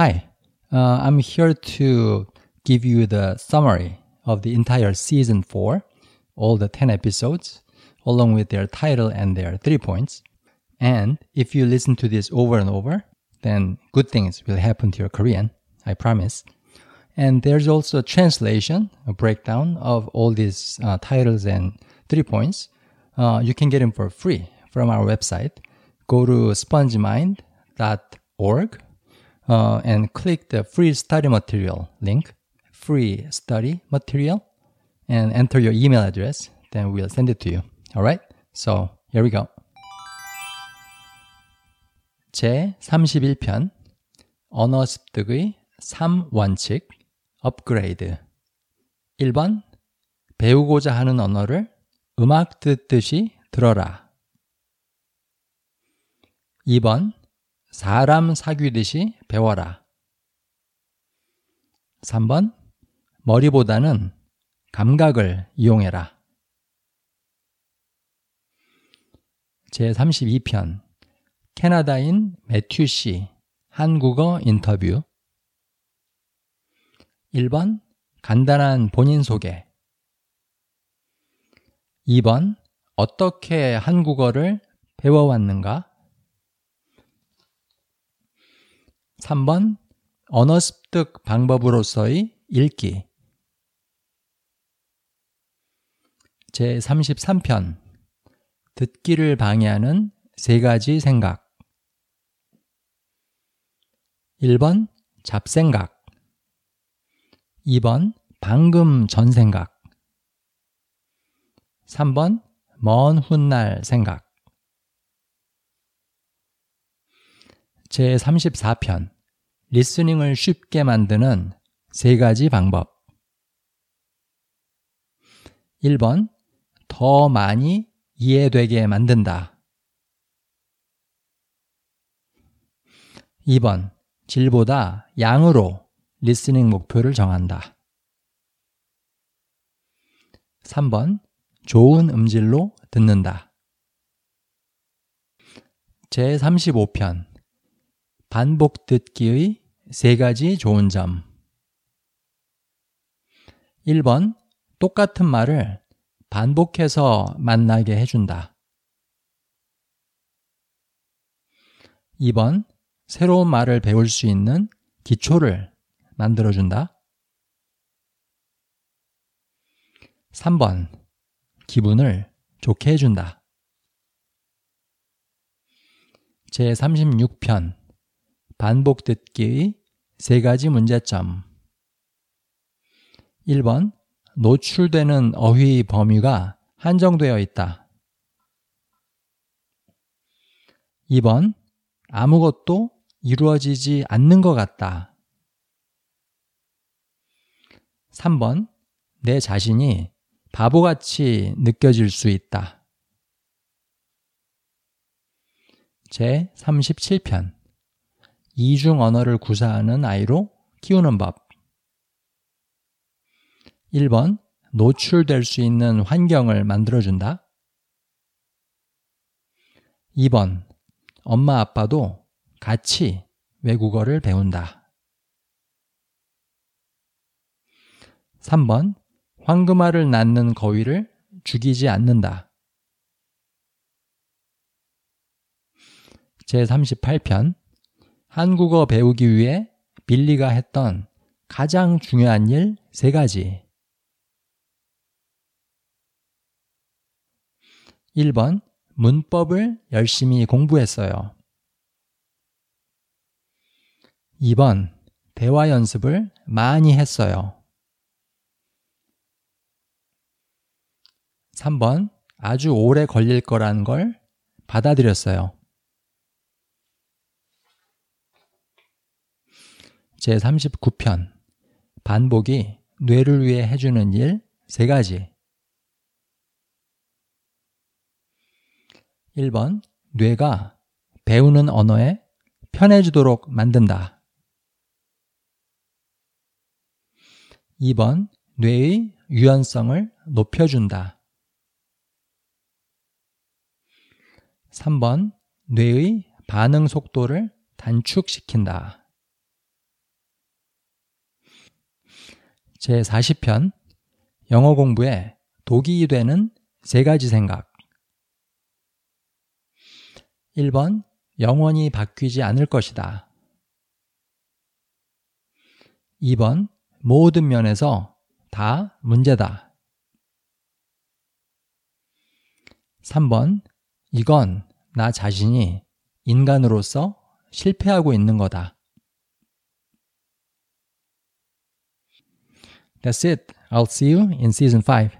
Hi, uh, I'm here to give you the summary of the entire season 4, all the 10 episodes, along with their title and their three points. And if you listen to this over and over, then good things will happen to your Korean, I promise. And there's also a translation, a breakdown of all these uh, titles and three points. Uh, you can get them for free from our website. Go to spongemind.org uh, and click the free study material link, free study material, and enter your email address. Then we'll send it to you. All right? So here we go. 제 31편 언어 습득의 3원칙 업그레이드 1번 배우고자 하는 언어를 음악 듣듯이 들어라 2번 사람 사귀듯이 배워라. 3번 머리보다는 감각을 이용해라. 제32편 캐나다인 매튜 씨 한국어 인터뷰. 1번 간단한 본인 소개. 2번 어떻게 한국어를 배워왔는가 3번 언어 습득 방법으로서의 읽기. 제33편 듣기를 방해하는 세 가지 생각. 1번 잡생각. 2번 방금 전 생각. 3번 먼 훗날 생각 제34편 리스닝을 쉽게 만드는 세 가지 방법 1번 더 많이 이해되게 만든다 2번 질보다 양으로 리스닝 목표를 정한다. 3번 좋은 음질로 듣는다. 제35편 반복 듣기의 세 가지 좋은 점 1번 똑같은 말을 반복해서 만나게 해준다. 2번 새로운 말을 배울 수 있는 기초를 만들어준다. 3번 기분을 좋게 해준다. 제36편 반복 듣기의 세 가지 문제점 1번 노출되는 어휘 범위가 한정되어 있다. 2번 아무것도 이루어지지 않는 것 같다. 3번 내 자신이 바보같이 느껴질 수 있다. 제 37편 이중 언어를 구사하는 아이로 키우는 법 1번 노출될 수 있는 환경을 만들어준다. 2번 엄마 아빠도 같이 외국어를 배운다. 3번 황금알을 낳는 거위를 죽이지 않는다. 제38편 한국어 배우기 위해 빌리가 했던 가장 중요한 일 세 가지 1번 문법을 열심히 공부했어요. 2번 대화 연습을 많이 했어요. 3번 아주 오래 걸릴 거라는 걸 받아들였어요. 제39편 반복이 뇌를 위해 해주는 일 세 가지 1번 뇌가 배우는 언어에 편해지도록 만든다. 2번 뇌의 유연성을 높여준다. 3번 뇌의 반응 속도를 단축시킨다. 제 40편 영어 공부에 독이 되는 세 가지 생각 1번 영원히 바뀌지 않을 것이다. 2번 모든 면에서 다 문제다. 3번 이건 나 자신이 인간으로서 실패하고 있는 거다. That's it. I'll see you in season 5. Bye.